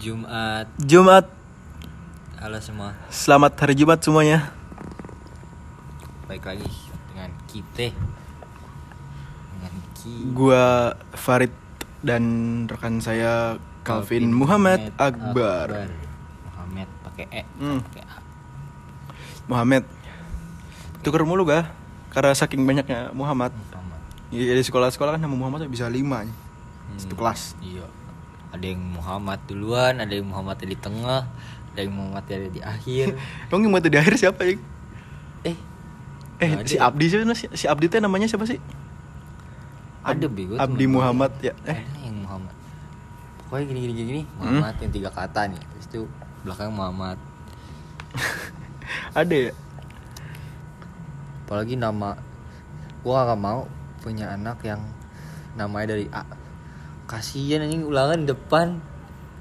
Jumat. Jumat. Halo semua. Selamat hari Jumat semuanya. Baik lagi dengan kita. Dengan ki. Gua Farid dan rekan saya Calvin Muhammad Akbar. Muhammad pakai E. Hmm. Pakai A. Muhammad. Tuker mulu gak? Karena saking banyaknya Muhammad. Muhammad. Ya, di sekolah-sekolah kan nama Muhammad bisa lima nih. Satu kelas. Iya. Ada yang Muhammad duluan, ada yang Muhammad di tengah, ada yang Muhammad ada di akhir. Emang yang mati di akhir siapa ya? eh, Eh, Nggak si ada. Abdi sih, si, si Abdi teh namanya siapa sih? ada bego. Abdi. Muhammad ya. Eh, Ada yang Muhammad. Pokoknya gini gini gini, gini. Muhammad yang tiga kata nih. Terus itu belakang Muhammad. ada ya? apalagi nama gua gak mau punya anak yang namanya dari A kasian anjing ulangan depan.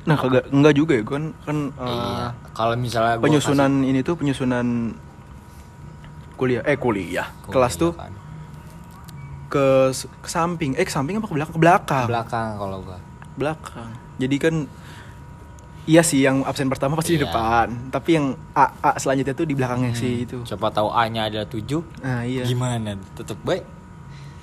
Nah, kagak enggak juga ya, kan kan iya kalau misalnya penyusunan ini tuh penyusunan kuliah eh kuliah kasih- kelas tuh kan. ke, ke samping. Eh ke samping apa ke belakang? Ke belakang. Ke belakang kalau gua. Belakang. Jadi kan iya sih yang absen pertama pasti di Iya. depan. Tapi yang A, A selanjutnya tuh di belakangnya sih itu. Siapa tahu A nya ada 7 nah iya. gimana? Tetep baik.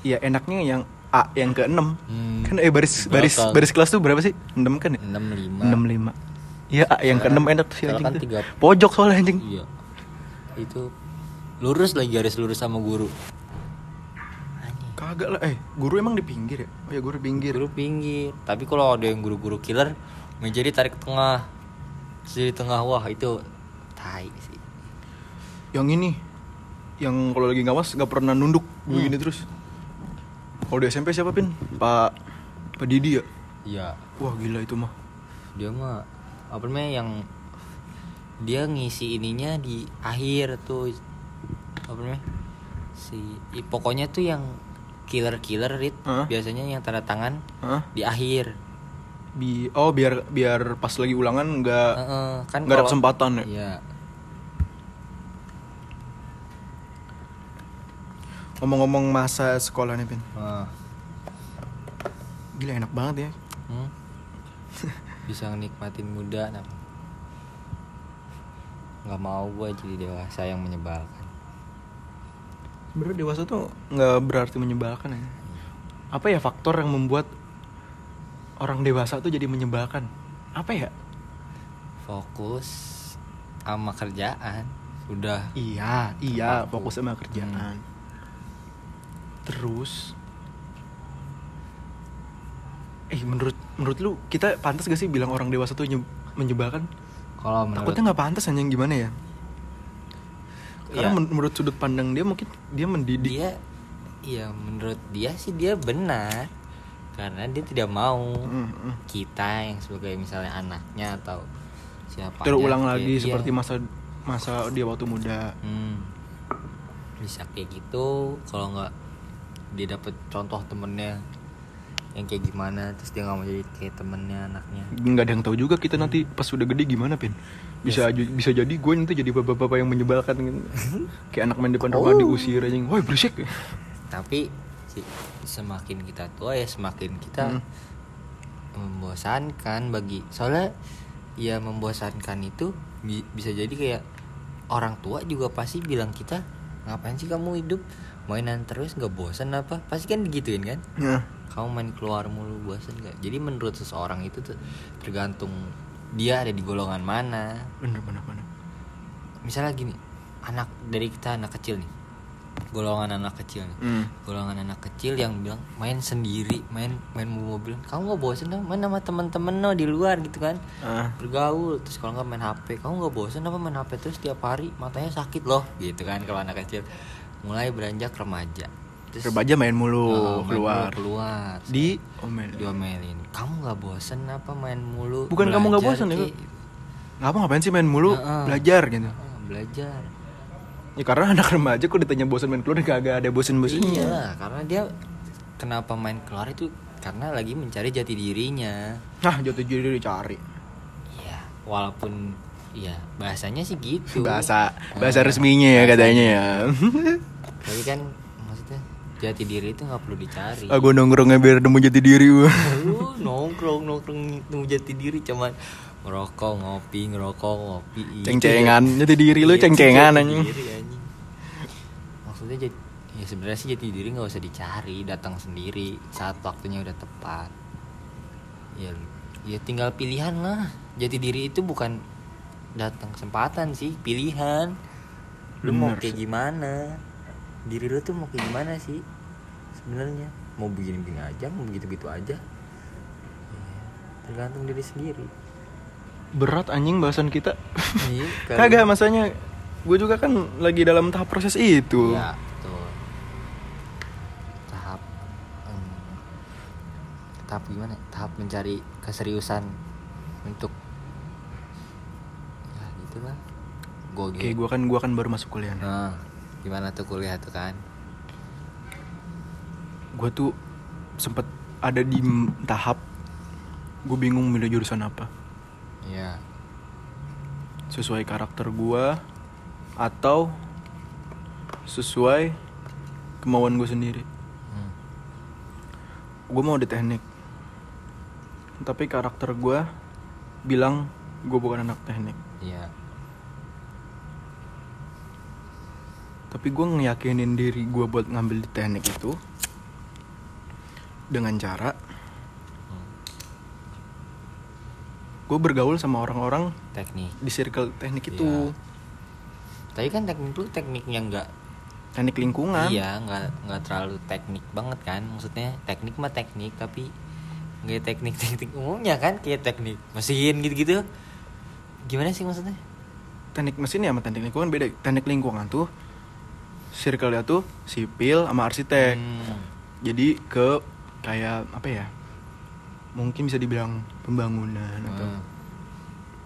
Iya enaknya yang A yang ke 6 Hmm. kan eh baris baris baris kelas tuh berapa sih? 6 kan ya? 65 enam lima. Iya A yang ke 6 enak tuh sih anjing kan tuh. pojok soalnya anjing. Iya. Itu lurus lagi garis lurus sama guru. Anjing. kagak lah eh guru emang di pinggir ya? Oh ya guru pinggir. Guru pinggir. Tapi kalau ada yang guru-guru killer meja ditarik ke tengah. Terus di tengah wah itu tai sih. Yang ini yang kalau lagi ngawas nggak pernah nunduk. Begini terus kalau di SMP siapa pin? Pak Pak Didi ya? Iya. Wah gila itu mah. Dia mah apa namanya yang dia ngisi ininya di akhir tuh apa namanya si pokoknya tuh yang killer killer rit. Hah? biasanya yang tanda tangan Hah? di akhir. Bi oh biar biar pas lagi ulangan nggak Heeh, kan nggak ada kesempatan ya? Iya ngomong-ngomong masa sekolah nih pin. Heeh. gila enak banget ya. Hmm? bisa nikmatin muda kenapa nggak mau gue jadi dewasa yang menyebalkan. Sebenarnya dewasa tuh nggak berarti menyebalkan ya. Apa ya faktor yang membuat orang dewasa tuh jadi menyebalkan? Apa ya? Fokus sama kerjaan. Udah. Iya iya Aku. fokus sama kerjaan terus eh menurut menurut lu kita pantas gak sih bilang orang dewasa tuh nye- menyebalkan? Kalau menurut takutnya nggak pantas hanya gimana ya? Karena men- menurut sudut pandang dia mungkin dia mendidik. Dia ya menurut dia sih dia benar. Karena dia tidak mau Mm, kita yang sebagai misalnya anaknya atau siapa terulang aja, lagi seperti masa masa dia waktu muda. Hmm, bisa kayak gitu kalau nggak dia dapet contoh temennya yang kayak gimana terus dia nggak mau jadi kayak temennya anaknya nggak ada yang tahu juga kita nanti pas sudah gede gimana pin bisa aja- bisa jadi gue nanti jadi bapak-bapak yang menyebalkan gitu. kayak anak main depan rumah Oh. diusir aja woi berisik tapi semakin kita tua ya semakin kita Hmm. membosankan bagi soalnya ya membosankan itu bi- bisa jadi kayak orang tua juga pasti bilang kita ngapain sih kamu hidup mainan terus nggak bosan apa? Pasti kan digituin kan? Nah kamu main keluar mulu bosan nggak? Jadi menurut seseorang itu tuh tergantung dia ada di golongan mana. Bener bener bener. Misalnya gini anak dari kita anak kecil nih. Golongan anak kecil nih. Hmm. golongan anak kecil yang bilang main sendiri main main mobil. Kamu nggak bosen dong main sama teman-teman no di luar gitu kan? Ah. Bergaul terus kalau nggak main HP kamu nggak bosen apa main HP terus tiap hari? Matanya sakit loh gitu kan kalau anak kecil mulai beranjak remaja. Terus remaja main mulu oh, main keluar mulu keluar. di? Omel diomelin. Kamu nggak bosen apa main mulu? Bukan kamu nggak bosen ya, kek?" ngapa ngapain sih main mulu? Heeh. belajar gitu. Ah, belajar. Ya karena anak remaja kok ditanya bosan main keluar kagak ada bosan bosannya Iya, karena dia kenapa main keluar itu karena lagi mencari jati dirinya. nah jatuh diri dicari. Iya, walaupun ya bahasanya sih gitu. bahasa Ah, bahasa resminya ya katanya ya. Tapi kan maksudnya jati diri itu nggak perlu dicari. Ah gue nongkrongnya biar nemu jati diri gue nongkrong nongkrong itu jati diri cuman ngerokok ngopi ngerokok ngopi Itu Ceng-cengan, jati diri lu Iya, ceng-cengan, anjing. maksudnya jati, ya sebenarnya sih jati diri nggak usah dicari datang sendiri saat waktunya udah tepat. Ya ya tinggal pilihan lah. Jati diri itu bukan datang kesempatan sih pilihan. Lu mau Bener kayak sih. gimana? Diri lu tuh mau kayak gimana sih sebenarnya? Mau begini-begini aja mau begitu-gitu aja. Ya, tergantung diri sendiri. Berat anjing bahasan kita. Iya, kagak masanya gue juga kan lagi dalam tahap proses itu. Ya betul. Tahap tahap gimana? Tahap mencari keseriusan untuk ya gitu lah gue Oke, gue kan gua kan baru masuk kuliah. nah gimana tuh kuliah tuh kan Gue tuh sempet ada di tahap gue bingung milih jurusan apa. Iya Sesuai karakter gua atau sesuai kemauan gue sendiri. Hmm. Gue mau di teknik. Tapi karakter gue bilang gue bukan anak teknik. iya Tapi gue ngeyakinin diri gue buat ngambil di teknik itu dengan cara gue bergaul sama orang-orang teknik di circle teknik itu. Iya. tapi kan teknik tuh teknik yang enggak Teknik lingkungan. iya nggak nggak terlalu teknik banget kan maksudnya teknik mah teknik tapi nggak teknik teknik umumnya kan kayak teknik mesin gitu gitu gimana sih maksudnya Teknik mesin ya sama teknik lingkungan beda. Teknik lingkungan tuh circle-nya tuh sipil sama arsitek. Hmm. Jadi ke kayak apa ya? Mungkin bisa dibilang pembangunan atau Hmm.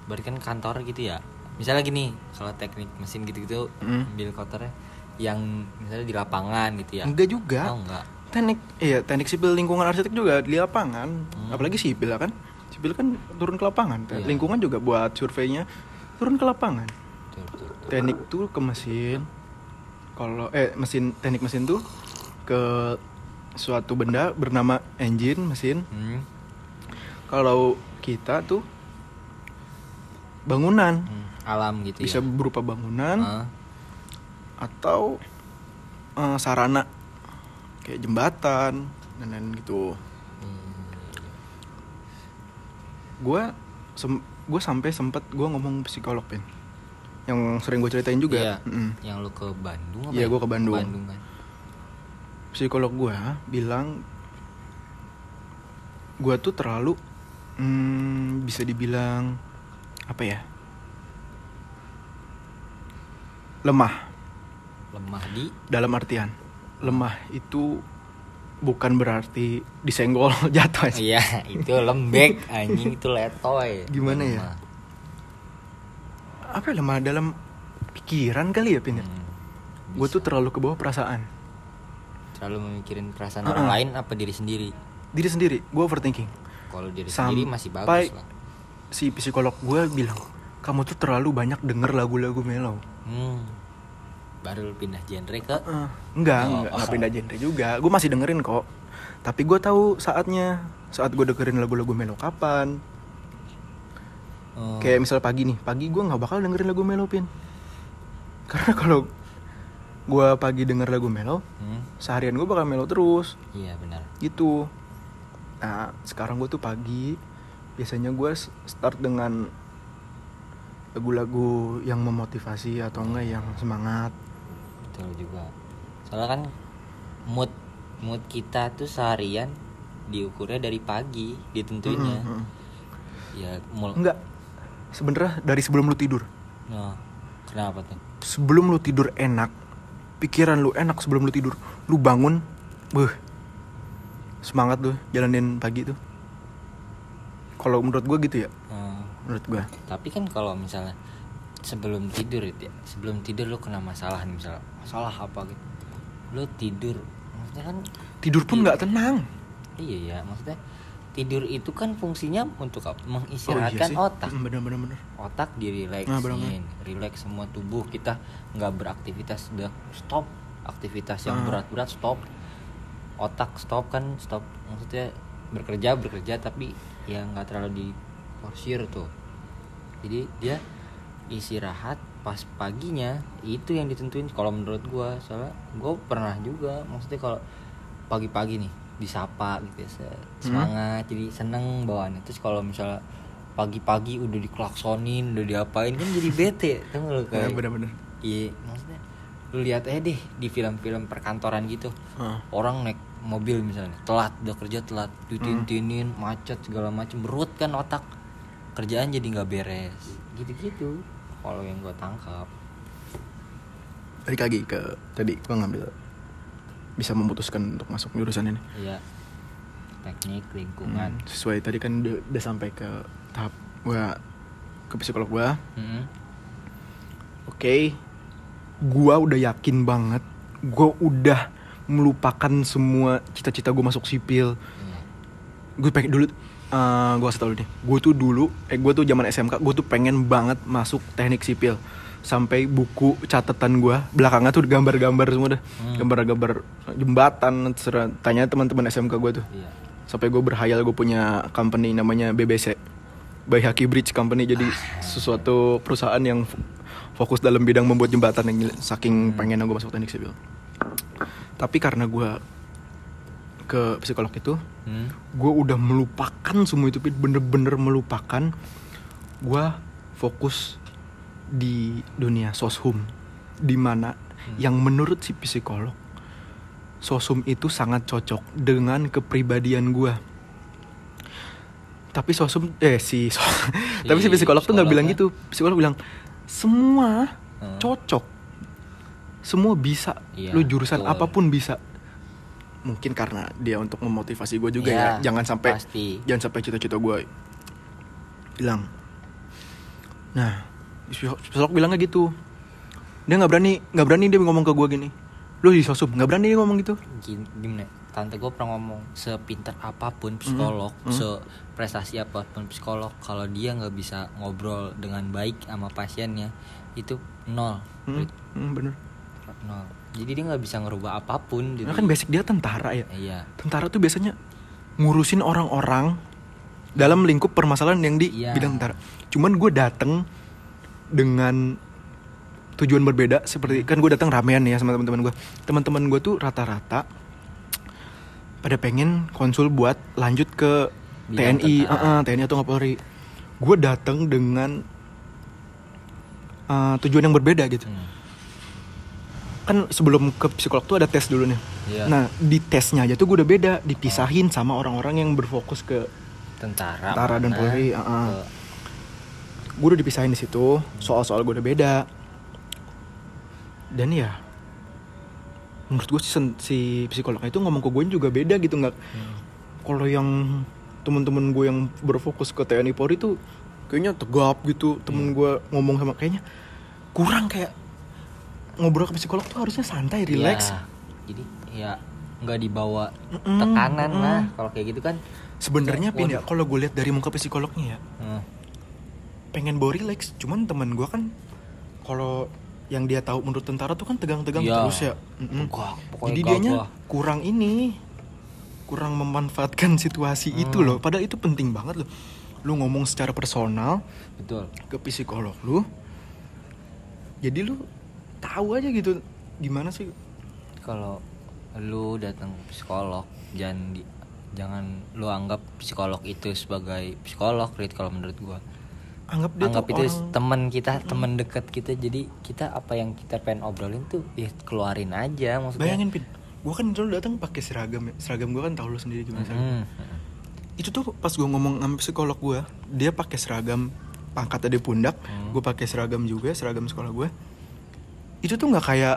berarti kan kantor gitu ya misalnya gini kalau teknik mesin gitu gitu Hmm. ambil kotornya yang misalnya di lapangan gitu ya enggak juga. oh enggak Teknik iya, teknik sipil lingkungan arsitek juga di lapangan. Hmm. Apalagi sipil ya kan? Sipil kan turun ke lapangan. Iya. Lingkungan juga buat surveinya turun ke lapangan. betul, betul, betul. teknik tuh ke mesin kalau eh mesin teknik mesin tuh ke suatu benda bernama engine mesin Hmm. kalau kita tuh bangunan Hmm. alam gitu bisa ya berupa bangunan Ah. atau eh, sarana kayak jembatan dan lain gitu Hmm. gue gue sampai sempet gue ngomong psikolog pin yang sering gue ceritain juga Iya. Mm-mm. yang lu ke Bandung apa Iya, ya? gua ke Bandung. Bandung kan psikolog gue bilang gue tuh terlalu hmm, bisa dibilang apa ya lemah lemah di dalam artian lemah itu bukan berarti disenggol jatuh aja. iya itu lembek anjing itu letoy Gimana ya? Apa ya, lemah dalam pikiran kali ya pin ya? Hmm, gue tuh terlalu ke bawah perasaan terlalu memikirin perasaan Uh-uh. orang lain apa diri sendiri diri sendiri gue overthinking kalau diri Sampai sendiri masih bagus lah si psikolog gue bilang kamu tuh terlalu banyak denger lagu-lagu mellow hmm. baru pindah genre ke Eh, enggak, Oh, enggak, enggak oh. pindah genre juga. Gue masih dengerin kok. Tapi gue tahu saatnya. Saat gue dengerin lagu-lagu melo kapan. Oh, Kayak misal pagi nih, pagi gue nggak bakal dengerin lagu melo pin. Karena kalau gue pagi denger lagu melo, hmm, seharian gue bakal melo terus. iya benar Gitu. Nah, sekarang gue tuh pagi. Biasanya gue start dengan lagu-lagu yang memotivasi atau enggak yang semangat. betul juga soalnya kan mood mood kita tuh seharian diukurnya dari pagi ditentuinnya Mm, mm, mm. ya mul Enggak. Sebenarnya dari sebelum lu tidur. Nah, kenapa tuh? Sebelum lu tidur enak pikiran lu enak sebelum lu tidur lu bangun beuh semangat tuh jalanin pagi tuh. Kalau menurut gua gitu ya. Hmm, menurut gua. Tapi kan kalau misalnya sebelum tidur itu ya sebelum tidur lu kena masalah nih misalnya masalah apa gitu. Lu tidur maksudnya kan tidur pun nggak tenang. Iya ya maksudnya tidur itu kan fungsinya untuk apa? Oh, mengistirahatkan sih. otak. Mm, bener bener bener otak Ah, dirileksin benar-benar. relax semua tubuh. Kita nggak beraktivitas udah stop. Aktivitas yang Ah. berat-berat stop. Otak stop kan stop. Maksudnya bekerja bekerja tapi ya nggak terlalu diforsir tuh. Jadi dia istirahat pas paginya. Itu yang ditentuin kalau menurut gua. Soalnya gua pernah juga maksudnya kalau pagi-pagi nih disapa gitu ya se- semangat jadi seneng bawaannya. Terus kalau misalnya pagi-pagi udah diklaksonin udah diapain kan jadi bete tau gak lu Ya, kayak bener-bener. iya maksudnya lu lihat aja deh di film-film perkantoran gitu. Ah. orang naik mobil misalnya telat udah kerja telat ditintinin macet segala macem berut kan otak. Kerjaan jadi nggak beres. Gitu-gitu kalau yang gue tangkap. Balik lagi ke tadi gua ngambil bisa memutuskan untuk masuk jurusan ini. Ya teknik lingkungan. Hmm, sesuai tadi kan udah, udah sampai ke tahap gua ke psikolog gua. Mm-mm. oke. Gua udah yakin banget. Gua udah melupakan semua cita-cita gua masuk sipil. Iya. gue pengen dulu eh gue kasih tau lu nih. Gue tuh dulu eh gue tuh zaman SMK gue tuh pengen banget masuk teknik sipil sampai buku catatan gue belakangnya tuh gambar-gambar semua dah. Hmm. gambar-gambar jembatan tanya teman-teman SMK gue tuh. Iya. Sampai gue berhayal gue punya company namanya BBC Bayhaki Bridge Company. Jadi sesuatu perusahaan yang fo- fokus dalam bidang membuat jembatan yang saking pengennya gue masuk teknik sipil. Tapi karena gue ke psikolog itu Hmm. gue udah melupakan semua itu bener-bener melupakan. Gue fokus di dunia soshum di mana yang menurut si psikolog soshum itu sangat cocok dengan kepribadian gue tapi soshum eh si so- tapi si Si psikolog tuh nggak bilang gitu. Psikolog bilang semua Hmm. cocok. Semua bisa. Iya, lu jurusan betul. apa pun bisa. Mungkin karena dia untuk memotivasi gue juga Iya, ya jangan sampai pasti. jangan sampai cita-cita gue hilang. Nah psikolog bilangnya gitu. Dia nggak berani nggak berani dia ngomong ke gue gini. Lu di sosum nggak berani dia ngomong gitu. Gimana? Tante gue pernah ngomong sepintar apa pun psikolog Hmm. seprestasi apa pun psikolog kalau dia nggak bisa ngobrol dengan baik sama pasiennya itu nol. Hmm, hmm, bener. Nol. Jadi dia nggak bisa ngerubah apa pun karena kan basic dia tentara ya. Iya. Tentara tuh biasanya ngurusin orang-orang dalam lingkup permasalahan yang di Iya. bidang tentara. Cuman gue dateng dengan tujuan berbeda seperti kan gue datang ramean ya sama teman-teman gue. Teman-teman gue tuh rata-rata pada pengen konsul buat lanjut ke TNI, tentara. uh-uh, TNI atau nggak Polri. Gue datang dengan uh, tujuan yang berbeda gitu. Hmm. Kan sebelum ke psikolog tuh ada tes dulu nih. Iya. Nah di tesnya aja tuh gue udah beda, dipisahin sama orang-orang yang berfokus ke tentara Tentara dan mana, Polri, uh-uh. ke- gue udah dipisahin di situ soal-soal gue udah beda. Dan ya menurut gue si, si psikolognya itu ngomong ke gue juga beda gitu nggak? Hmm. kalau yang temen-temen gue yang berfokus ke TNI Polri tuh kayaknya tegap gitu temen gue ngomong sama kayaknya kurang kayak ngobrol ke psikolog tuh harusnya santai relax. Ya, jadi ya nggak dibawa tekanan mm-mm. lah kalau kayak gitu kan. Sebenarnya pin ya kalau gue lihat dari muka psikolognya ya Hmm. Pengen bawa relax cuman temen gue kan kalau yang dia tahu menurut tentara tuh kan tegang-tegang Iya. terus ya. Tegak, pokoknya jadi dianya gagah. kurang ini kurang memanfaatkan situasi itu Hmm. loh padahal itu penting banget loh lu ngomong secara personal betul ke psikolog lu jadi lu tahu aja gitu gimana sih kalau lu datang ke psikolog jangan di, jangan lu anggap psikolog itu sebagai psikolog Rit, kalau menurut gua anggap dia anggap tuh itu orang teman kita teman dekat kita jadi kita apa yang kita pengen obrolin tuh ya keluarin aja maksudnya bayangin pin gue kan dulu datang pakai seragam ya seragam gue kan tahu lu sendiri gimana seragam Mm-mm. itu tuh pas gue ngomong sama psikolog gue dia pakai seragam pangkatnya di pundak Hmm. gue pakai seragam juga seragam sekolah gue itu tuh nggak kayak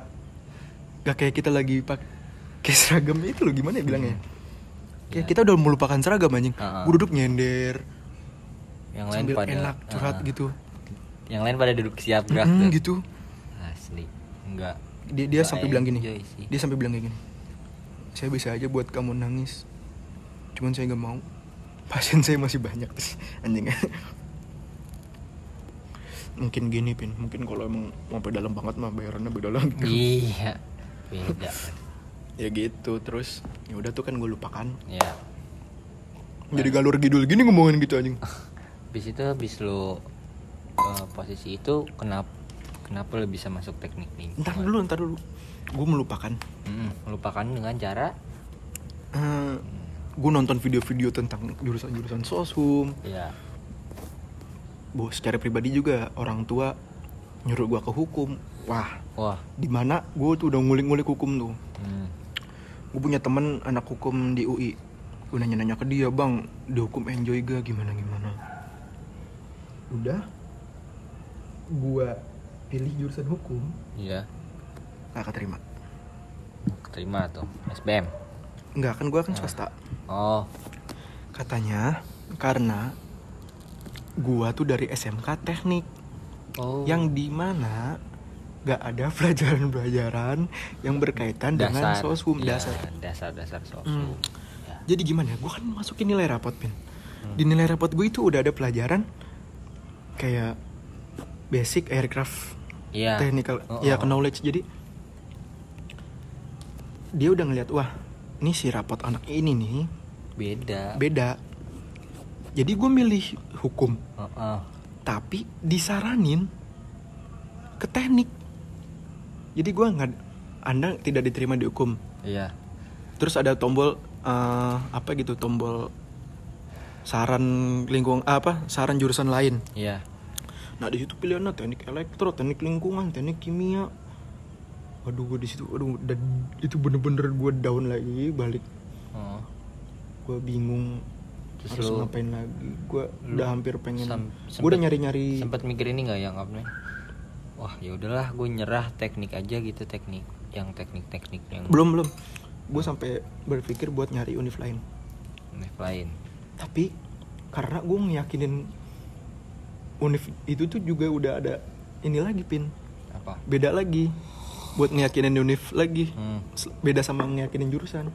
nggak kayak kita lagi pakai seragam itu loh gimana ya bilangnya kayak Ya. kita udah melupakan seragam anjing Uh-uh. gue duduk nyender yang lain pada enak curhat Ah. gitu. Yang lain pada duduk siap gerak Mm, tuh. gitu. Asli. Enggak. Dia dia sampai bilang gini. dia sampai bilang kayak gini. Saya bisa aja buat kamu nangis. Cuman saya nggak mau. Pasien saya masih banyak terus anjing. Mungkin gini pin. Mungkin kalau emang sampai dalam banget mah bayarannya beda lagi. Iya. Beda. Ya gitu terus ya udah tuh kan gue lupakan. Ya jadi galur gidul gini ngomongin gitu anjing habis itu habis lu eh, posisi itu kenapa kenapa lu bisa masuk teknik lingkungan ntar dulu ntar dulu. Gue melupakan. Mm, melupakan dengan cara? Eh, gue nonton video-video tentang jurusan-jurusan sosum ya bahwa secara pribadi juga orang tua nyuruh gue ke hukum. Wah wah. di mana gue tuh udah ngulik-ngulik hukum tuh. Hmm, gue punya temen anak hukum di UI gue nanya-nanya ke dia bang di hukum enjoy gak? Gimana gimana udah gue pilih jurusan hukum. Iya. Gak keterima. Keterima tuh SBM Enggak kan gue kan swasta. Oh. Katanya karena gua tuh dari SMK teknik. Oh. Yang di mana gak ada pelajaran-pelajaran yang berkaitan dengan sosum Iya, dasar. dasar dasar sosum Hmm. Ya. jadi gimana? Gue kan masukin nilai rapot pin. Di nilai rapot gue itu udah ada pelajaran kayak basic aircraft Iya. technical Oh, ya oh. knowledge. Jadi dia udah ngeliat wah ini si rapot anak ini nih beda. Beda. Jadi gue milih hukum. Oh, oh. tapi disaranin ke teknik. Jadi gue nggak anda tidak diterima di hukum. Iya. Terus ada tombol eh, apa gitu tombol saran lingkungan apa saran jurusan lain. Iya. Nah di situ pilihannya teknik elektro teknik lingkungan teknik kimia. Waduh gue di situ aduh dan itu bener-bener gue down lagi balik. Oh. gue bingung Terus harus lu- ngapain lagi? Gue udah hampir pengen gue udah nyari-nyari sempat mikir ini nggak yang apa wah ya udahlah gue nyerah teknik aja gitu teknik yang teknik-teknik yang belum belum. Gue sampai berpikir buat nyari univ lain. Univ lain tapi karena gue ngeyakinin univ itu tuh juga udah ada ini lagi pin. Apa? Beda lagi. Buat ngeyakinin univ lagi. Hmm. Beda sama ngeyakinin jurusan.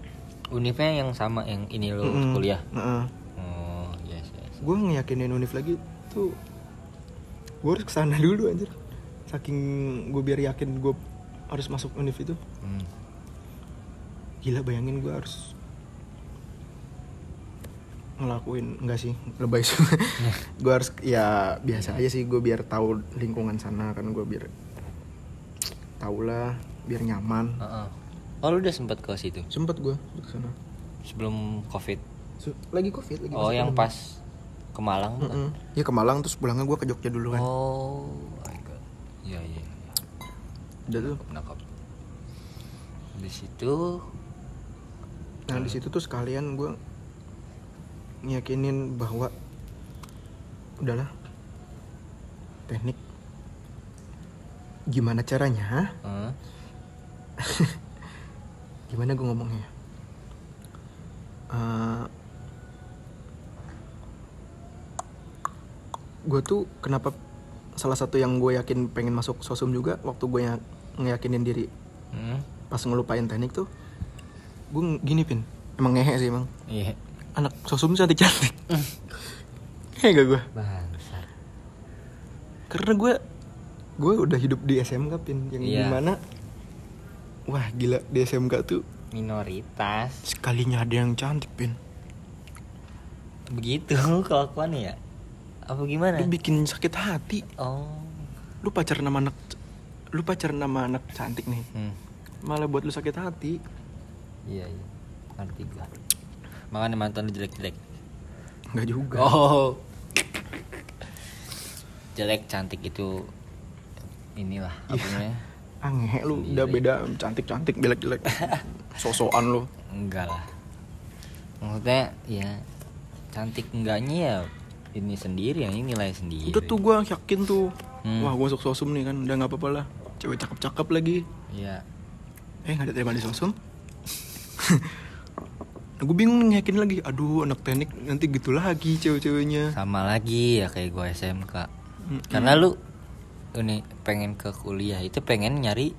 Univnya yang sama yang ini lo Mm-mm. kuliah? Heeh. oh yes yes. Gue ngeyakinin univ lagi tuh gue harus ke sana dulu anjir. Saking gue biar yakin gue harus masuk univ itu. Hmm. gila bayangin gue harus ngelakuin enggak sih lebay sih gue harus ya biasa aja sih gue biar tahu lingkungan sana kan gue biar tau lah biar nyaman Heeh. oh lu udah sempat ke situ sempet gue ke sana sebelum covid lagi covid lagi oh yang pandemi. pas ke Malang bukan? Mm-mm. ya ke Malang terus pulangnya gue ke Jogja dulu kan oh my god iya iya iya. udah tuh nangkap di situ nah di situ tuh sekalian gue ngiyakinin bahwa udahlah teknik gimana caranya eh, gimana gue ngomongnya? Gue tuh kenapa salah satu yang gue yakin pengen masuk sosum juga waktu gue yang ngeyakinin diri. Hmm, pas ngelupain teknik tuh gue gini pin. Emang ngehe sih emang. Iya anak sosum cantik cantik kayak gak gue bangsat. Karena gue gue udah hidup di SMK pin. Yang Iya. di mana wah gila. Di SMK tuh minoritas. sekalinya ada yang cantik pin. Begitu kelakuannya ya? Apa gimana? Lu bikin sakit hati. Oh. Lu pacaran sama anak lu pacaran sama anak cantik nih. Hmm. malah buat lu sakit hati. Iya iya. Ngerti gua makanya mantan lu jelek jelek nggak juga. Oh. Jelek cantik itu inilah apa Iya. namanya aneh lu Sendiri. udah beda cantik cantik jelek jelek sosokan lu. Enggak lah. Maksudnya ya cantik enggaknya ya ini sendiri yang ini nilai sendiri. Udah tuh gue yakin tuh. Hmm. wah gue masuk sosum nih kan udah nggak apa-apa lah. Cewek cakep cakep lagi. Iya. Eh nggak diterima di sosum gue bingung yakin lagi. Aduh anak teknik nanti gitu lagi cewek-ceweknya. Sama lagi ya kayak gue SMK Mm-mm. karena lu ini pengen ke kuliah itu pengen nyari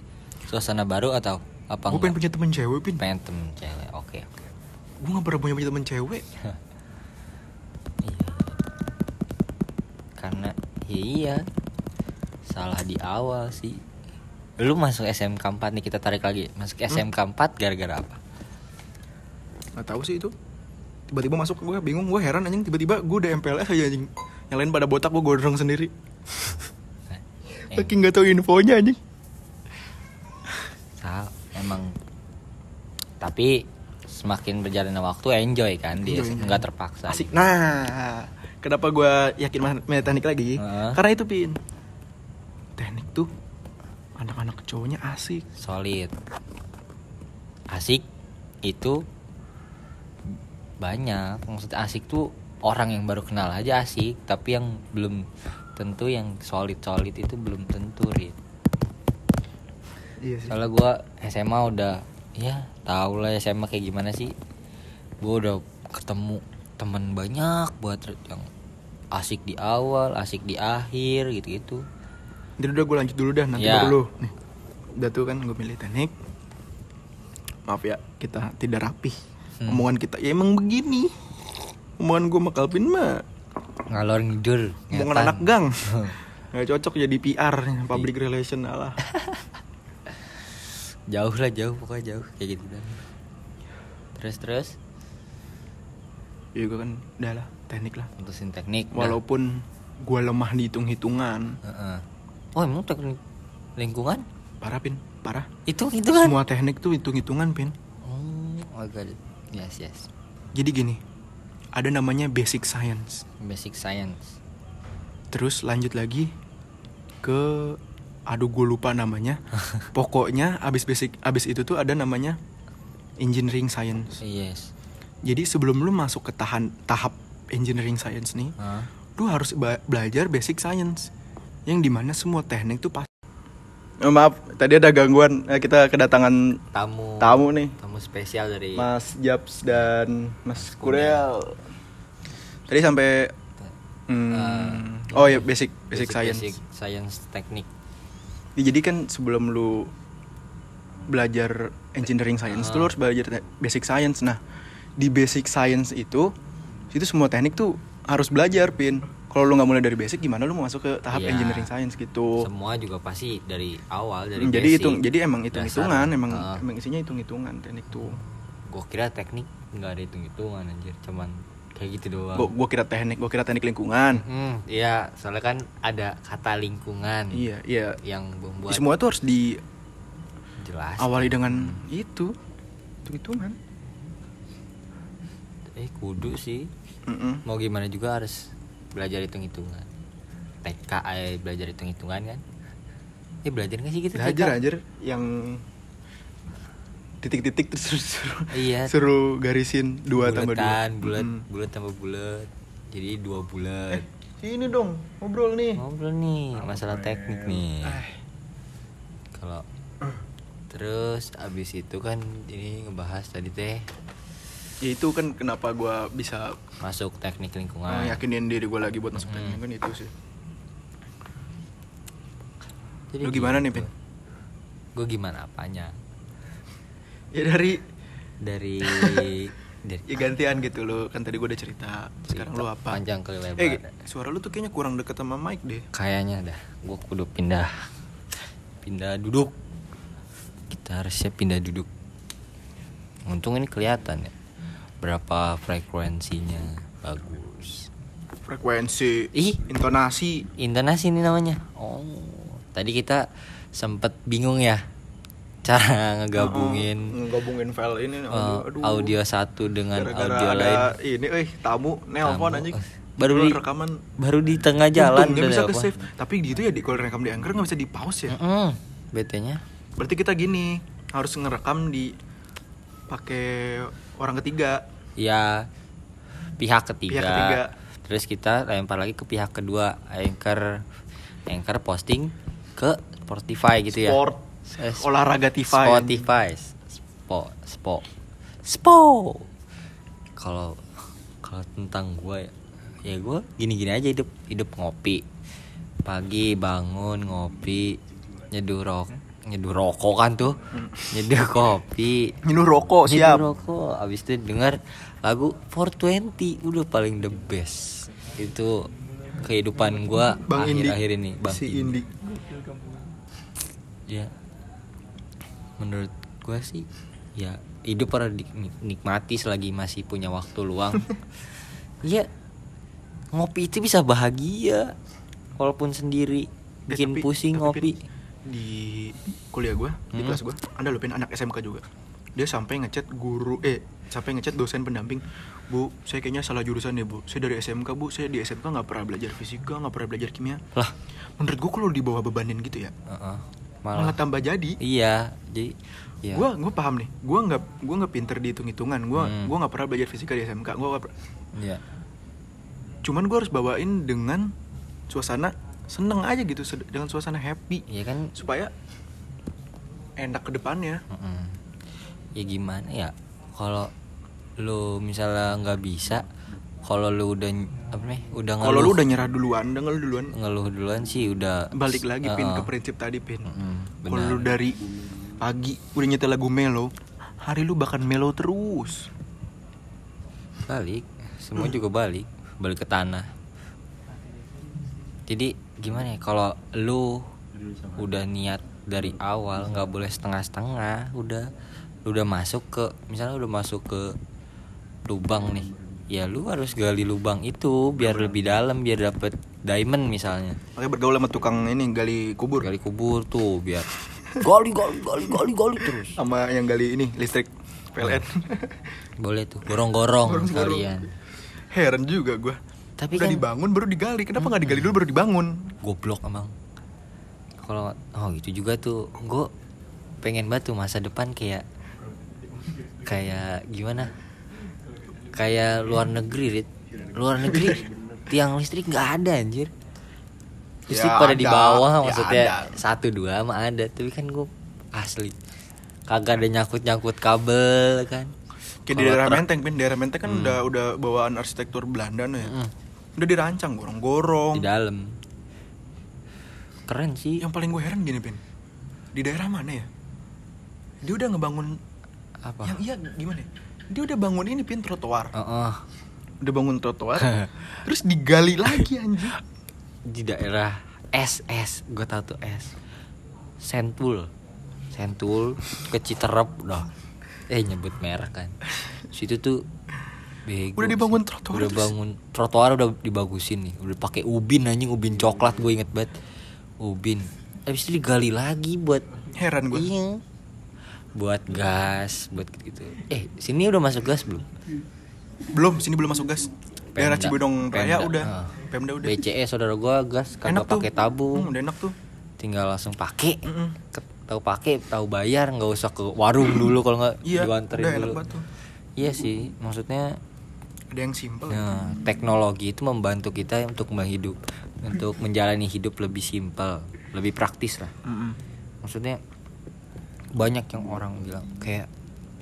suasana baru atau apa gue pengen punya temen cewek pin. Pengen temen cewek oke oke. Gue nggak pernah punya punya temen cewek. Iya. karena ya iya salah di awal sih. Lu masuk SMK 4 nih kita tarik lagi. Masuk SMK 4 gara-gara apa nggak tahu sih itu. Tiba-tiba masuk gue bingung gue heran anjing tiba-tiba gue udah MPLS aja anjing. Yang lain pada botak gue gondrong sendiri. Saking nggak tahu infonya anjing. Emang. Tapi semakin berjalannya waktu enjoy kan dia nggak terpaksa. Asik. Nah kenapa gue yakin main- teknik lagi? Heeh. karena itu pin. Teknik tuh anak-anak cowoknya asik. Solid. Asik itu banyak. Maksudnya asik tuh orang yang baru kenal aja asik tapi yang belum tentu yang solid solid itu belum tentu Rit. iya sih. Soalnya gue SMA udah ya tau lah SMA kayak gimana sih. Gue udah ketemu teman banyak buat yang asik di awal asik di akhir gitu gitu jadi udah gue lanjut dulu dah nanti Ya. baru lu. Nih udah tuh kan gue milih teknik. Maaf ya kita tidak rapih Hmm. omongan kita ya emang begini. Omongan gue sama Calvin mah ngalor ngidul omongan anak gang. Nggak cocok jadi PR public relation alah jauh lah jauh pokoknya jauh kayak gitu kan terus terus? Ya gue kan udah lah teknik lah. Putusin teknik dah. walaupun gue lemah di hitung hitungan Heeh. oh emang teknik lingkungan? Parah pin. Parah. Itu itu kan semua teknik tuh hitung hitungan pin. Oh it. Yes yes. Jadi gini ada namanya basic science. Basic science. Terus lanjut lagi ke aduh gue lupa namanya. Pokoknya abis basic abis itu tuh ada namanya engineering science. Yes. Jadi sebelum lu masuk ke tahan tahap engineering science nih Hah? lu harus belajar basic science. Yang di mana semua teknik tuh pas maaf tadi ada gangguan. Eh, kita kedatangan tamu. tamu nih. Tamu spesial dari Mas Japs dan Mas Kurel. Tadi sampai hmm, oh ya basic basic, science basic science. teknik. Ya, jadi kan sebelum lu belajar engineering science tuh lu harus belajar basic science. Nah, di basic science itu itu semua teknik tuh harus belajar, Pin. Kalau lu nggak mulai dari basic gimana lu mau masuk ke tahap Iya. engineering science gitu. semua juga pasti dari awal dari Hmm, jadi basic. hitung jadi emang hitung hitungan, Dasar. emang Heeh. emang isinya hitung hitungan teknik tuh. gua kira teknik nggak ada hitung hitungan anjir cuman kayak gitu doang Gua, gua kira teknik, gua kira teknik lingkungan. Hmm, iya, soalnya kan ada kata lingkungan Iya, iya. yang membuat Semua tuh harus diawali jelas. dengan itu. Hitung hitungan. Eh, kudu sih. Mm-mm. Mau gimana juga harus belajar hitung-hitungan. TK eh, belajar hitung-hitungan kan? Eh, belajar nggak sih gitu Belajar TK? aja yang titik-titik terus suruh, suruh, Iya. suruh garisin dua tambah dua. Bulat, Mm. bulat tambah bulat. Jadi dua bulat. Ini dong ngobrol nih. Ngobrol nih, masalah teknik nih. Ah. Kalau terus abis itu kan ini ngebahas tadi teh Ya itu kan kenapa gua bisa masuk teknik uh, lingkungan. yakinin diri gua lagi buat masuk Hmm. teknik kan itu sih. Jadi Lu gimana nih, gitu. Pin? Gue gimana apanya? Ya dari Dari dari ya gantian gitu lo kan tadi gua udah cerita. Sekarang lu apa? Panjang kali lebar. Eh, suara lu tuh kayaknya kurang deket sama mic deh. Kayaknya dah, gue kudu pindah, pindah duduk. Kita harusnya pindah duduk. Untung ini kelihatan ya, berapa frekuensinya bagus. Frekuensi, Ih. intonasi. Intonasi ini namanya. Oh, tadi kita sempet bingung ya, cara ngegabungin Uh-uh, ngegabungin file ini eh, audio, audio satu dengan Gara-gara audio ada lain. ini eh tamu nelpon Tamu. anjing. Baru di- rekaman Baru di tengah jalan udah bisa ke save. Tapi gitu ya di kalau rekam di Anchor nggak bisa di pause ya. Mm-mm, BT-nya Berarti kita gini harus ngerekam di pakai orang ketiga. ya pihak ketiga. Pihak ketiga. Terus kita lempar lagi ke pihak kedua, anchor anchor posting ke Spotify gitu ya. Sport, Eh, olahraga TV. Spotify. Spo spo spo. Kalau kalau tentang gue ya gue gini-gini aja hidup hidup ngopi pagi bangun ngopi nyeduh rok nyeduh rokok kan tuh. Nyeduh kopi. Minum rokok Nyeduh siap. rokok. Abis itu denger lagu 420 udah paling the best. Itu kehidupan Indi. akhir-akhir ini bang si Indi. ya. Menurut gua sih ya hidup harus dinikmati selagi masih punya waktu luang. Iya ngopi itu bisa bahagia. Walaupun sendiri Eh, bikin tapi- pusing tapi, ngopi di kuliah gue di Hmm. kelas gue ada loh pin anak SMK juga. Dia sampai ngechat guru eh sampai ngechat dosen pendamping bu saya kayaknya salah jurusan ya bu. Saya dari SMK bu. Saya di SMK nggak pernah belajar fisika nggak pernah belajar kimia. Lah. Menurut gue kalau dibawa bebanin gitu ya heeh. malah, malah. tambah jadi. Iya jadi ya gue gue paham nih. Gue nggak gue nggak pinter di hitung hitungan gue Hmm. gue nggak pernah belajar fisika di SMK gue nggak per- iya. Cuman gue harus bawain dengan suasana seneng aja gitu dengan suasana happy. Iya kan? Supaya enak ke depannya. Mm-mm. ya gimana ya kalau lu misalnya nggak bisa kalau lu udah apa nih udah kalau lu ngeluh- udah nyerah duluan udah ngeluh duluan. Ngeluh duluan sih udah balik lagi pin Heeh. ke prinsip tadi pin. Mm-mm, kalau benar. lu dari pagi udah nyetel lagu melo hari lu bahkan melo terus. Balik semua juga balik balik ke tanah jadi gimana ya kalau lu udah niat dari awal nggak boleh setengah-setengah udah lu udah masuk ke misalnya udah masuk ke lubang nih. Ya lu harus gali lubang itu biar lebih dalam biar dapet diamond misalnya. Makanya bergaul sama tukang ini gali kubur. Gali kubur tuh biar gali gali gali gali gali terus. Sama yang gali ini listrik PLN boleh tuh gorong-gorong Gorong-gorong. sekalian. Heran juga gua Tapi udah kan- dibangun baru digali. Kenapa nggak digali dulu baru dibangun? Goblok emang kalau oh gitu juga tuh. Gue pengen batu masa depan kayak kayak gimana? Kayak luar negeri Rit. luar negeri tiang listrik nggak ada anjir. Listrik Ya pada di bawah ya maksudnya ada. satu dua mah ada. Tapi kan gue asli. Kagak ada nyangkut nyangkut kabel kan. Kayak di daerah truk- Menteng pin. Daerah Menteng kan udah udah bawaan arsitektur Belanda nih Mm. Udah dirancang gorong-gorong. Di dalam. Keren sih. Yang paling gue heran gini pin. Di daerah mana ya? Dia udah ngebangun apa? Yang iya gimana ya? dia udah bangun ini pin trotoar. Heeh. udah bangun trotoar. Terus digali lagi anjir di daerah S S. Gue tau tuh S. Sentul. Sentul ke Citerep dah. Eh nyebut merek kan. Situ tuh bego Udah dibangun trotoar udah terus. bangun trotoar udah dibagusin nih. Udah pakai ubin anjing ubin coklat gue inget banget. Ubin. Habis itu digali lagi buat heran gue iya. Buat gas buat gitu eh sini udah masuk gas belum? Belum sini belum masuk gas. Daerah Pemda. Cibodong Raya udah. Ah. Pemda udah. BCE saudara gue gas. Kagak tuh. pakai tabung. Hmm, udah enak tuh. Tinggal langsung pakai. Mm-mm. Ke- tahu pakai tahu bayar. Nggak usah ke warung dulu kalau nggak iya dianterin udah enak dulu. iya sih maksudnya ada yang simpel nah, teknologi itu membantu kita untuk menghidup untuk menjalani hidup lebih simpel lebih praktis lah Mm-mm. maksudnya banyak yang orang bilang kayak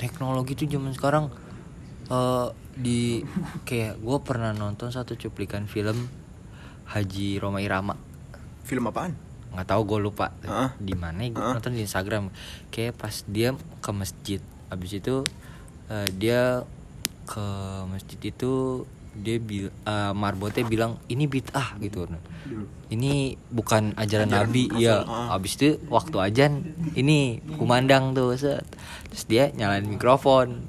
teknologi itu zaman sekarang eh di kayak gue pernah nonton satu cuplikan film Haji Roma Irama film apaan nggak tahu gue lupa Heeh. di mana gue Heeh. nonton di Instagram kayak pas dia ke masjid habis itu eh, dia ke masjid itu dia bil eh, marbotnya bilang ini bid'ah gitu. Ini bukan ajaran, Ajaran nabi Rasul, ya heeh. habis itu waktu ajan ini kumandang tuh set. terus dia nyalain mikrofon.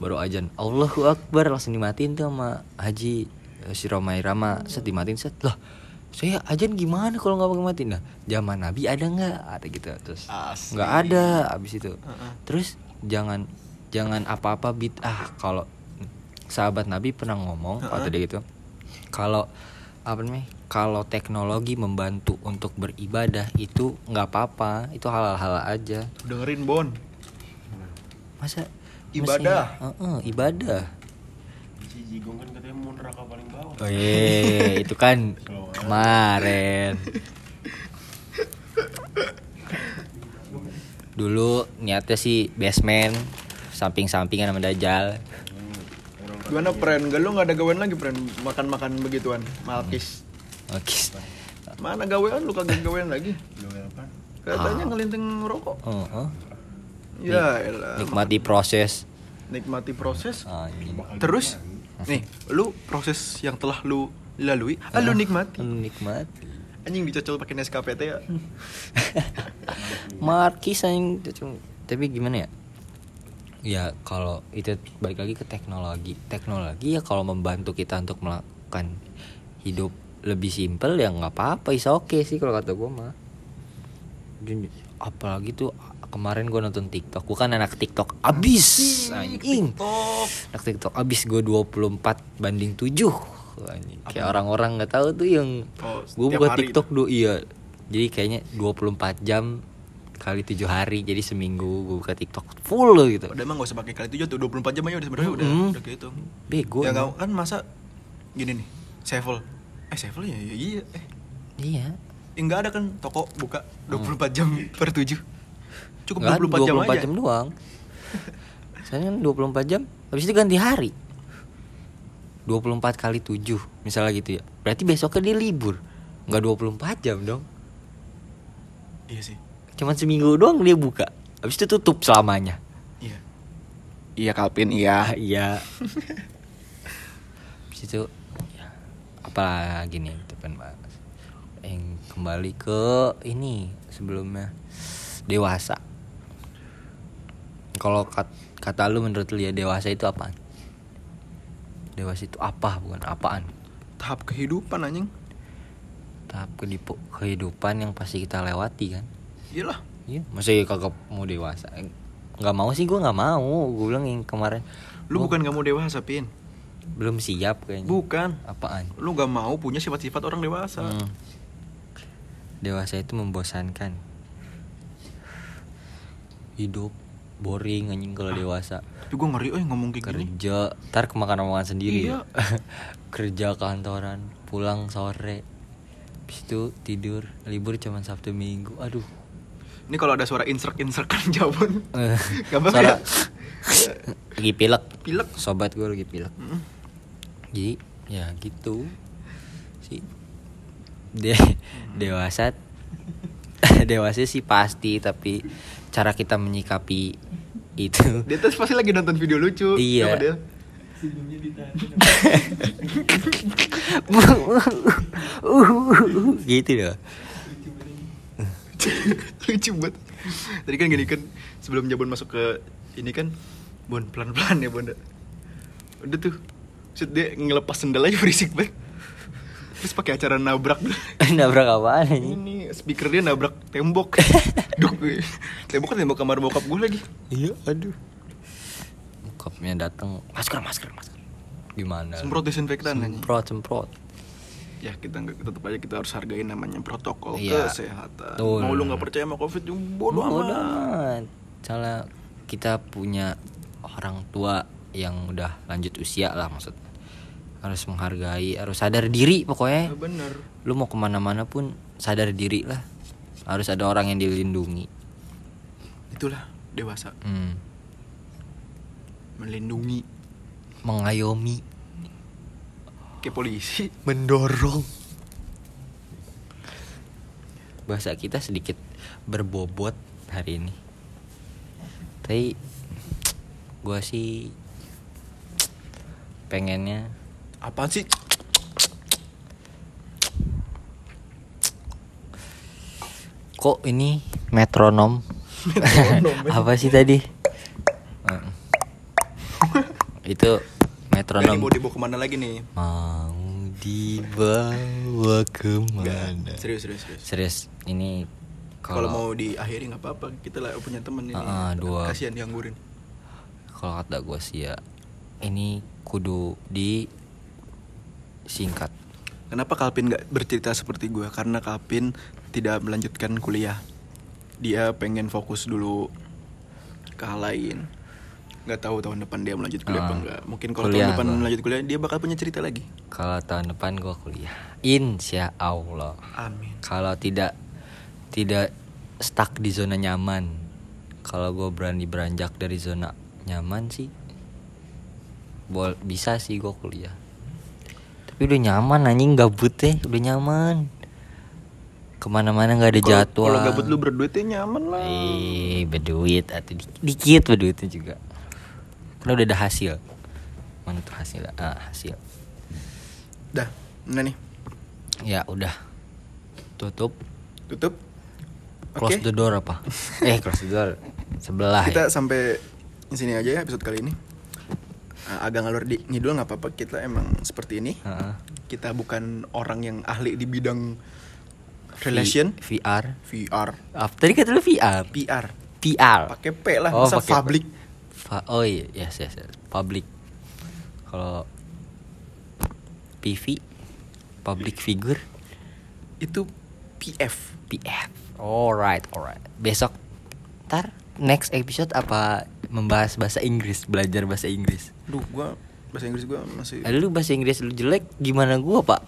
Baru ajan Allahu Akbar langsung dimatiin tuh sama Haji eh, si Roma Irama. Set dimatiin set. Lah saya ajan gimana kalau nggak pakai matiin nah zaman Nabi ada nggak? Ada gitu terus nggak ada abis itu. Terus jangan jangan apa-apa bid'ah kalau sahabat Nabi pernah ngomong Heeh. waktu dia gitu kalau apa namanya kalau teknologi membantu untuk beribadah itu nggak apa-apa itu halal-halal aja. Dengerin Bon. Masa Ibadah. mesti- Heeh, ibadah. Si Jigong kan katanya mau neraka paling bawah. oh iya itu kan kemarin. Dulu niatnya sih basement samping-sampingan sama Dajjal gimana pren? Gak lu nggak ada gawean lagi pren? Makan makan begituan malkis. Oke mana gawean? Lu kagak gawean lagi. Gawe apa? katanya ngelinting rokok. Oh, oh. ya elah. nikmati proses. Nikmati proses. Anjing. terus nih lu proses yang telah lu lalui ah, lu nikmati. Nikmati. Anjing dicocol pakai Nescafe ya. Markis anjing tapi gimana ya ya kalau itu balik lagi ke teknologi. Teknologi ya kalau membantu kita untuk melakukan hidup lebih simpel ya nggak apa-apa. Is oke sih kalau kata gue mah. Apalagi tuh kemarin gue nonton TikTok. Gue kan anak TikTok abis. Anjing anak TikTok abis gue 24 banding 7 Anjing. kayak orang-orang nggak tahu tuh yang Oh, gue buka TikTok do iya. Jadi kayaknya 24 jam kali tujuh hari jadi seminggu gue buka TikTok full gitu Udah emang gak usah pakai kali tujuh tuh 24 jam aja udah sebenarnya udah Mm-mm. udah gitu. bego ya nggak kan masa gini nih, Sevel. Eh Sevel ya, ya iya. Eh, iya enggak ada kan toko buka 24 jam per 7. Cukup Nggak, 24, jam 24 aja. jam doang Soalnya kan 24 jam Habis itu ganti hari 24 kali 7 Misalnya gitu ya Berarti besoknya dia libur Nggak 24 jam dong Iya sih. Cuman seminggu doang dia buka Habis itu tutup selamanya Iya. Iya Kalpin, iya. Ah, Iya Habis itu ya, Apalagi nih kita pengen bahas Yang kembali ke Ini Sebelumnya Dewasa Kalau kat- kata lu menurut lu ya Dewasa itu apaan? Dewasa itu apa bukan apaan Tahap kehidupan anjing. Tahap kehidupan yang pasti kita lewati kan Iyalah. Iya Masa ya kagak mau dewasa nggak mau sih gue nggak mau gue bilang yang kemarin Lu gua bukan gak mau dewasa, Pin. belum siap kayaknya Bukan. apaan Lu gak mau punya sifat-sifat orang dewasa. Hmm. Dewasa itu membosankan. Hidup boring anjing kalau dewasa. Tapi gue ngeri oh ngomong kayak gini. Kerja, ntar kemakan omongan sendiri Iya. ya. Kerja kantoran, pulang sore. Habis itu tidur, libur cuma Sabtu Minggu. Aduh. Ini kalau ada suara insert-insertan jawaban. Eh, Gak apa-apa suara- ya? lagi pilek. Pilek. Sobat gue lagi pilek. Mm. Jadi ya gitu sih. De dewasa dewasa sih pasti tapi cara kita menyikapi itu Dia tuh pasti lagi nonton video lucu. Iya. Dia? gitu loh lucu. Banget. Tadi kan gini kan sebelum Jabon masuk ke ini kan Bon pelan-pelan ya Bon udah tuh. Maksud dia ngelepas sendal aja berisik banget. Terus pakai acara nabrak. Nabrak apaan ini? Ini speaker dia nabrak tembok. Duk, tembok kan tembok kamar bokap gue lagi. Iya aduh. Bokapnya datang masker masker masker gimana? Semprot desinfektan aja semprot semprot ya kita nggak tetap aja kita harus hargain namanya protokol Iya. kesehatan. Betul. mau lu nggak percaya sama covid juga bodoh amat. amat. Salah kita punya orang tua yang udah lanjut usia lah maksud harus menghargai harus sadar diri Ya, pokoknya bener. Lu mau ke mana-mana pun sadar diri lah. Harus ada orang yang dilindungi. Itulah dewasa. Hmm. melindungi. Mengayomi kayak polisi. Mendorong. Bahasa kita sedikit berbobot hari ini. Tapi gua sih pengennya apaan sih? Kok ini metronom? Metronom, ya. apa sih tadi? Itu Nah, ini metronom mau dibawa ke mana lagi nih? Mau dibawa ke mana? Serius serius serius. Serius ini kalau mau diakhiri nggak apa-apa. Kita lah punya temen ini. Ah, dua. kasihan dianggurin. Kalau kata gue sih ya ini kudu di singkat kenapa Kalpin nggak bercerita seperti gue karena Kalpin tidak melanjutkan kuliah. Dia pengen fokus dulu ke hal lain nggak tahu tahun depan dia melanjut kuliah apa Ah, enggak mungkin kalau tahun depan gua. melanjut kuliah dia bakal punya cerita lagi. Kalau tahun depan gue kuliah. Insya Allah amin. Kalau tidak tidak stuck di zona nyaman. Kalau gue berani beranjak dari zona nyaman sih bol bisa sih gue kuliah. Tapi udah nyaman anjing gabut deh udah nyaman. Ke mana-mana nggak ada Kalau- jadwal. kalau gabut lu berduitnya nyaman lah. Eh berduit atau di- dikit berduitnya juga karena udah ada hasil mana tuh hasil ah hasil dah nah nih ya udah tutup tutup close Oke. the door apa eh close the door sebelah kita ya. sampai di sini aja ya episode kali ini. Ah, agak ngalur di ngidul nggak apa-apa kita emang seperti ini. Heeh. Kita bukan orang yang ahli di bidang relation, V- VR. VR, Ah, tadi kata lu VR. PR. PR. Pakai P lah, Oh, masa pakai P. Fa- oh iya, yes, yes, yes. Public. Kalau PV, public figure, Itu PF. PF. Alright, alright. Besok, ntar next episode apa membahas bahasa Inggris, belajar bahasa Inggris. Duh, gua bahasa Inggris gua masih Eh, lu bahasa Inggris lu jelek, gimana gua pak?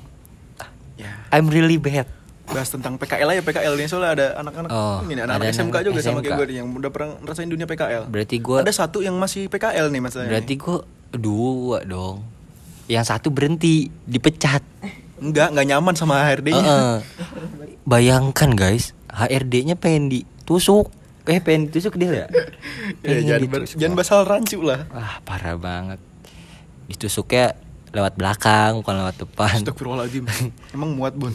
ya I'm really bad. Bahas tentang PKL aja PKL nih soalnya ada anak-anak Oh, ini anak-anak SMK juga sama kayak SMK. gue nih yang udah pernah ngerasain dunia PKL. Berarti gua, Ada satu yang masih PKL nih masalahnya. berarti gua dua dong. Yang satu berhenti, dipecat. enggak enggak nyaman sama HRD-nya. Heeh. Bayangkan guys, HRD-nya pengen ditusuk. Eh pengen ditusuk dia ya? ya, jangan ditusuk. jangan basal rancu lah. Wah parah banget. Ditusuknya lewat belakang bukan lewat depan. Astagfirullahaladzim. Emang muat, Bun.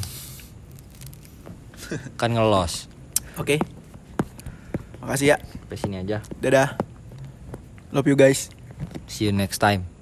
Kan ngelos. Oke. Makasih ya. Sampai sini aja. Dadah. Love you guys. See you next time.